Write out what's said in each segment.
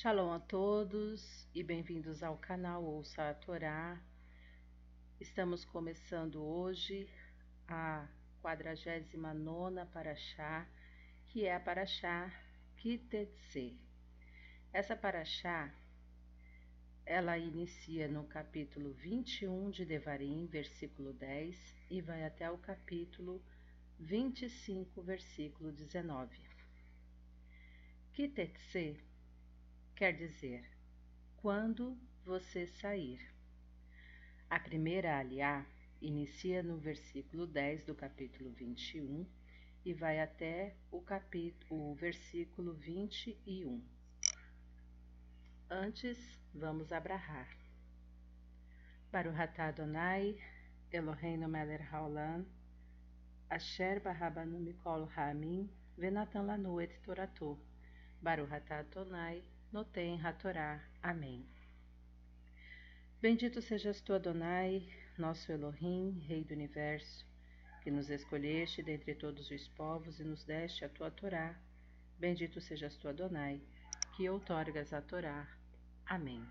Shalom a todos e bem-vindos ao canal Ouça a Torá. Estamos começando hoje a 49 Paraxá, que é a Paraxá Kitetse. Essa Paraxá, ela inicia no capítulo 21 de Devarim, versículo 10, e vai até o capítulo 25, versículo 19. Kitetse quer dizer quando você sair. A primeira aliá inicia no versículo 10 do capítulo 21 e vai até o capítulo o versículo 21. Antes, vamos abrahar. Baruch Adonai, Eloheinu melech haolam, asher barabanu mikol ha'amin, venatan lanu et torato. Baruch Adonai, Notem Hatorá. Amém. Bendito sejas tu, Adonai, nosso Elohim, Rei do Universo, que nos escolheste dentre todos os povos e nos deste a tua Torá. Bendito sejas tu, Adonai, que outorgas a Torá. Amém.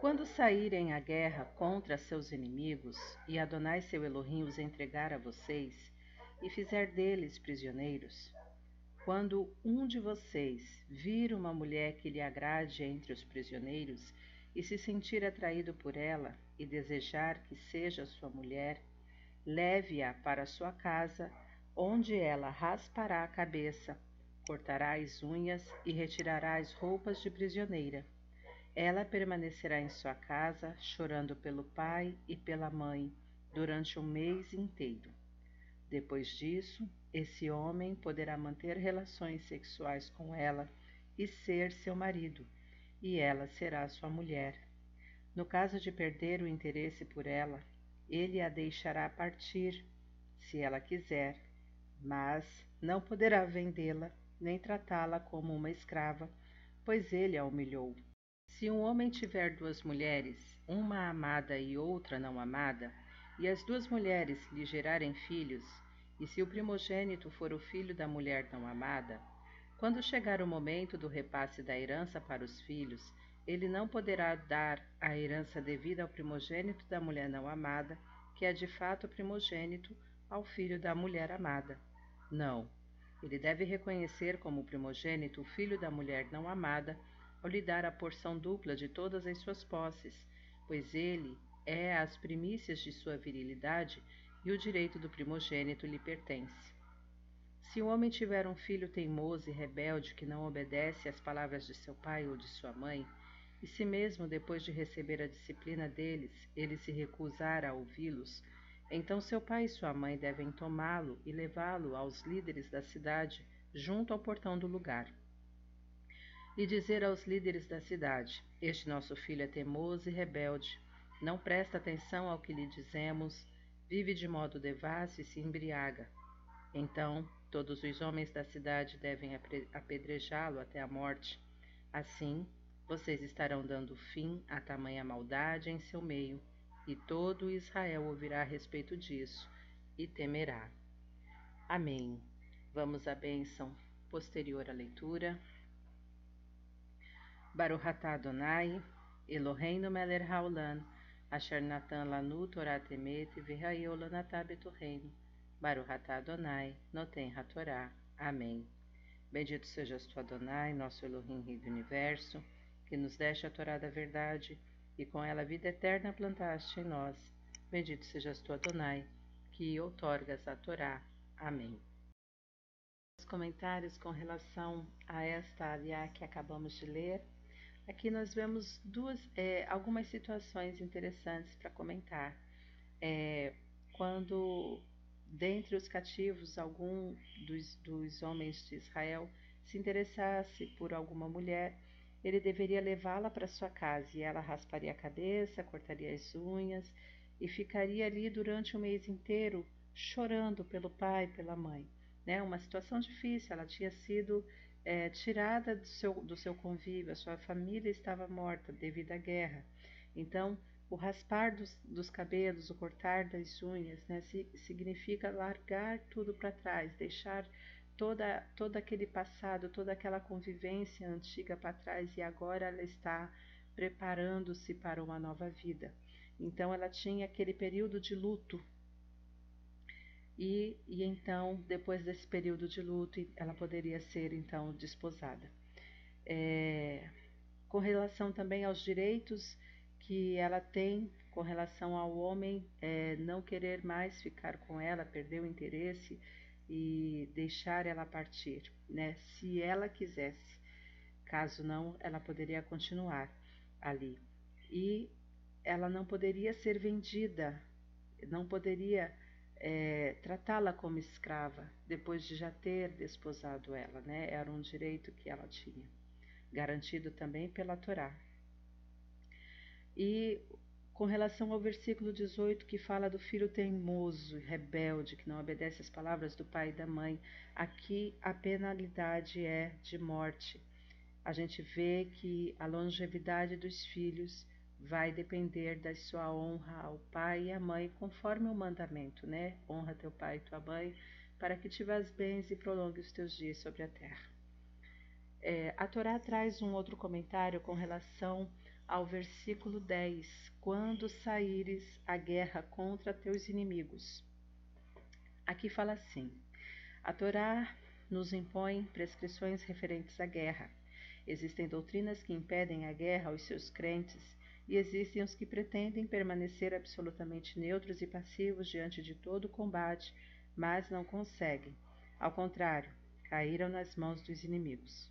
Quando saírem à guerra contra seus inimigos, e Adonai seu Elohim os entregar a vocês, e fizer deles prisioneiros, quando um de vocês vir uma mulher que lhe agrade entre os prisioneiros e se sentir atraído por ela e desejar que seja sua mulher, leve-a para sua casa, onde ela raspará a cabeça, cortará as unhas e retirará as roupas de prisioneira. Ela permanecerá em sua casa, chorando pelo pai e pela mãe, durante um mês inteiro. Depois disso, esse homem poderá manter relações sexuais com ela e ser seu marido, e ela será sua mulher. No caso de perder o interesse por ela, ele a deixará partir, se ela quiser, mas não poderá vendê-la nem tratá-la como uma escrava, pois ele a humilhou. Se um homem tiver duas mulheres, uma amada e outra não amada, e as duas mulheres lhe gerarem filhos, e se o primogênito for o filho da mulher não amada, quando chegar o momento do repasse da herança para os filhos, ele não poderá dar a herança devida ao primogênito da mulher não amada, que é de fato primogênito, ao filho da mulher amada. Não. Ele deve reconhecer como primogênito o filho da mulher não amada, ao lhe dar a porção dupla de todas as suas posses, pois ele é as primícias de sua virilidade e o direito do primogênito lhe pertence. Se o homem tiver um filho teimoso e rebelde que não obedece às palavras de seu pai ou de sua mãe, e se mesmo depois de receber a disciplina deles ele se recusar a ouvi-los, então seu pai e sua mãe devem tomá-lo e levá-lo aos líderes da cidade, junto ao portão do lugar. E dizer aos líderes da cidade: Este nosso filho é teimoso e rebelde, não presta atenção ao que lhe dizemos, vive de modo devasso e se embriaga. Então, todos os homens da cidade devem apedrejá-lo até a morte. Assim, vocês estarão dando fim a tamanha maldade em seu meio, e todo Israel ouvirá a respeito disso e temerá. Amém. Vamos à bênção posterior à leitura. Baruch Adonai, Eloheinu melech haolam, Asher Natan Lanu Torah Temet Virraio Lanatá Betorreino Baruch Adonai. Amém. Bendito sejas tu Adonai, nosso Elohim Rei do Universo, que nos deste a Torá da verdade e com ela a vida eterna plantaste em nós. Bendito sejas tu Adonai, que outorgas a Torá. Amém. Os comentários com relação a esta aliá que acabamos de ler Aqui nós vemos duas, é, algumas situações interessantes para comentar. É, quando, dentre os cativos, algum dos, dos homens de Israel se interessasse por alguma mulher, ele deveria levá-la para sua casa e ela rasparia a cabeça, cortaria as unhas e ficaria ali durante o mês inteiro chorando pelo pai, pela mãe. Né? Uma situação difícil, ela tinha sido é, tirada do seu, do seu convívio, a sua família estava morta devido à guerra. Então, o raspar dos, dos cabelos, o cortar das unhas, né, significa largar tudo para trás, deixar toda, todo aquele passado, toda aquela convivência antiga para trás e agora ela está preparando-se para uma nova vida. Então ela tinha aquele período de luto. E, e então, depois desse período de luto, ela poderia ser então desposada. É, com relação também aos direitos que ela tem com relação ao homem é, não querer mais ficar com ela, perder o interesse e deixar ela partir, né? Se ela quisesse. Caso não, ela poderia continuar ali. E ela não poderia ser vendida, não poderia é, tratá-la como escrava depois de já ter desposado ela, né? Era um direito que ela tinha, garantido também pela Torá. E com relação ao versículo 18 que fala do filho teimoso e rebelde que não obedece às palavras do pai e da mãe, aqui a penalidade é de morte. A gente vê que a longevidade dos filhos vai depender da sua honra ao pai e à mãe, conforme o mandamento, né? Honra teu pai e tua mãe, para que te vás bens e prolongue os teus dias sobre a terra. É, a Torá traz um outro comentário com relação ao versículo 10: Quando saíres a guerra contra teus inimigos. Aqui fala assim: a Torá nos impõe prescrições referentes à guerra. Existem doutrinas que impedem a guerra aos seus crentes e existem os que pretendem permanecer absolutamente neutros e passivos diante de todo o combate, mas não conseguem. Ao contrário, caíram nas mãos dos inimigos.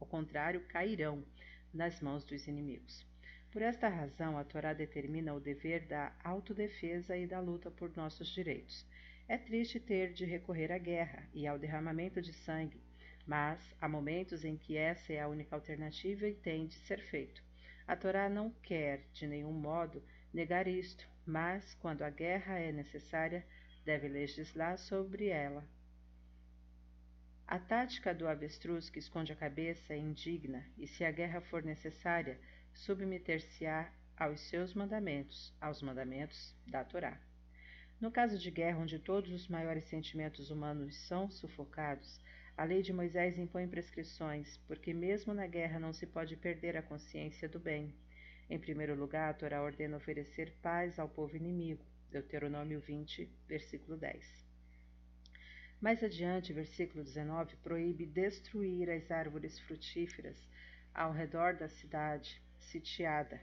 Ao contrário, cairão nas mãos dos inimigos. Por esta razão, a Torá determina o dever da autodefesa e da luta por nossos direitos. É triste ter de recorrer à guerra e ao derramamento de sangue, mas há momentos em que essa é a única alternativa e tem de ser feito. A Torá não quer, de nenhum modo, negar isto, mas, quando a guerra é necessária, deve legislar sobre ela. A tática do avestruz que esconde a cabeça é indigna, e se a guerra for necessária, submeter-se-á aos seus mandamentos, aos mandamentos da Torá. No caso de guerra, onde todos os maiores sentimentos humanos são sufocados, a lei de Moisés impõe prescrições, porque mesmo na guerra não se pode perder a consciência do bem. Em primeiro lugar, a Torá ordena oferecer paz ao povo inimigo. Deuteronômio 20, versículo 10. Mais adiante, versículo 19, proíbe destruir as árvores frutíferas ao redor da cidade, sitiada.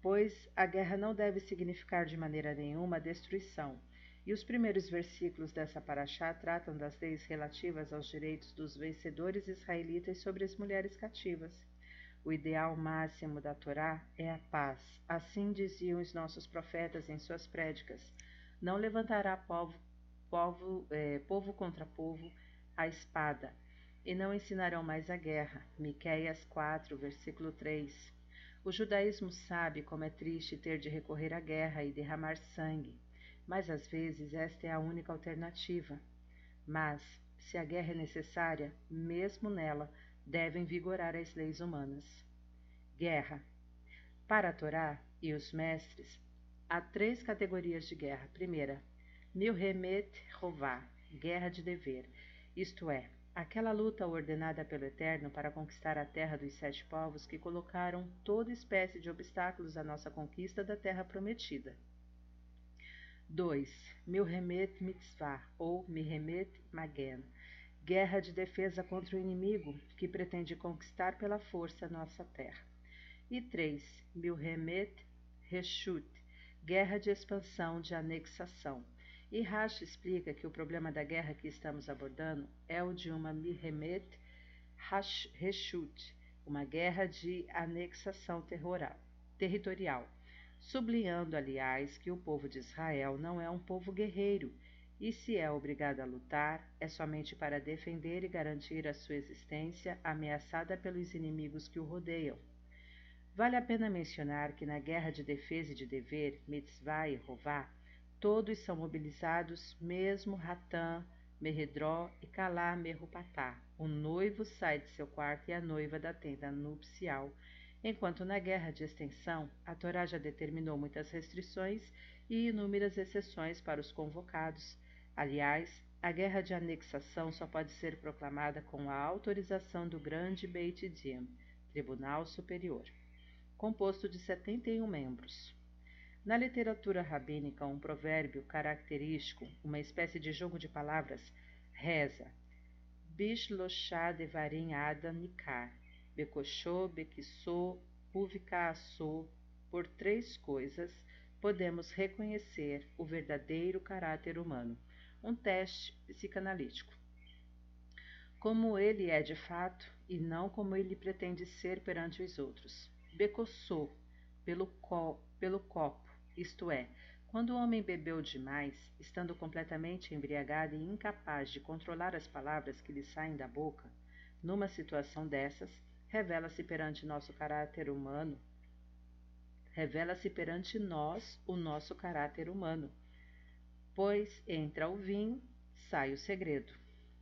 Pois a guerra não deve significar de maneira nenhuma a destruição, e os primeiros versículos dessa paraxá tratam das leis relativas aos direitos dos vencedores israelitas sobre as mulheres cativas. O ideal máximo da Torá é a paz. Assim diziam os nossos profetas em suas prédicas: Não levantará povo, povo, eh, povo contra povo a espada, e não ensinarão mais a guerra. Miqueias 4, versículo 3. O judaísmo sabe como é triste ter de recorrer à guerra e derramar sangue, mas às vezes esta é a única alternativa. Mas, se a guerra é necessária, mesmo nela devem vigorar as leis humanas. Guerra. Para a Torá e os mestres, há três categorias de guerra. Primeira, Milhemet Rová, guerra de dever, isto é, Aquela luta ordenada pelo Eterno para conquistar a terra dos sete povos que colocaram toda espécie de obstáculos à nossa conquista da terra prometida. 2. Milhemet Mitzvah, ou Milhemet Magen, guerra de defesa contra o inimigo que pretende conquistar pela força nossa terra. E 3. Milhemet Reshut, guerra de expansão, de anexação e Rashi explica que o problema da guerra que estamos abordando é o de uma Mihemet Reshut, uma guerra de anexação territorial, sublinhando, aliás, que o povo de Israel não é um povo guerreiro e, se é obrigado a lutar, é somente para defender e garantir a sua existência ameaçada pelos inimigos que o rodeiam. Vale a pena mencionar que na guerra de defesa e de dever, mitzvah e rová, Todos são mobilizados, mesmo Ratã, Merredró e Calá Merrupatá. O noivo sai de seu quarto e a noiva da tenda nupcial. Enquanto na guerra de extensão, a Torá já determinou muitas restrições e inúmeras exceções para os convocados. Aliás, a guerra de anexação só pode ser proclamada com a autorização do grande Beit Din, Tribunal Superior, composto de 71 membros. Na literatura rabínica, um provérbio característico, uma espécie de jogo de palavras, reza: Bishloshá devarim adam nikar, bekoshô, bekissô, uvikassô, por três coisas podemos reconhecer o verdadeiro caráter humano um teste psicanalítico. Como ele é de fato e não como ele pretende ser perante os outros. Becoçou pelo, co pelo copo, isto é, quando o homem bebeu demais, estando completamente embriagado e incapaz de controlar as palavras que lhe saem da boca, numa situação dessas, revela-se perante nosso caráter humano, revela-se perante nós o nosso caráter humano, Pois entra o vinho, sai o segredo.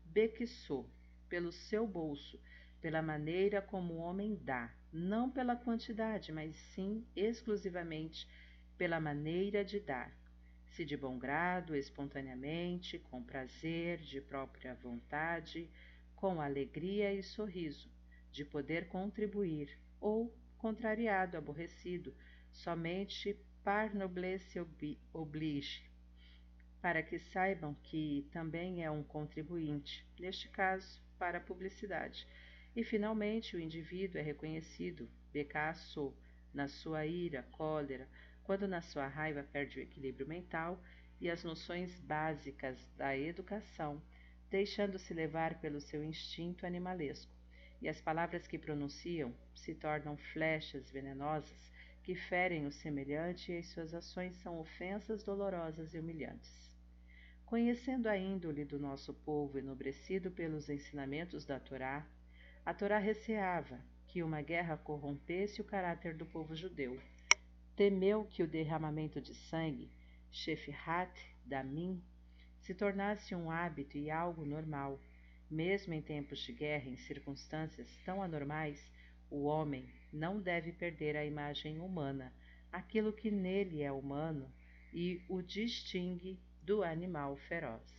Bequissou, pelo seu bolso, pela maneira como o homem dá, não pela quantidade, mas sim exclusivamente pela maneira de dar. Se de bom grado, espontaneamente, com prazer, de própria vontade, com alegria e sorriso, de poder contribuir, ou, contrariado, aborrecido, somente par noblesse oblige, para que saibam que também é um contribuinte, neste caso, para a publicidade. E, finalmente, o indivíduo é reconhecido, becaço, na sua ira, cólera, quando na sua raiva perde o equilíbrio mental e as noções básicas da educação, deixando-se levar pelo seu instinto animalesco. E as palavras que pronunciam se tornam flechas venenosas que ferem o semelhante e as suas ações são ofensas dolorosas e humilhantes. Conhecendo a índole do nosso povo enobrecido pelos ensinamentos da Torá, a Torá receava que uma guerra corrompesse o caráter do povo judeu. Temeu que o derramamento de sangue, Shefrat Damim, se tornasse um hábito e algo normal. Mesmo em tempos de guerra, em circunstâncias tão anormais, o homem não deve perder a imagem humana, aquilo que nele é humano e o distingue do animal feroz.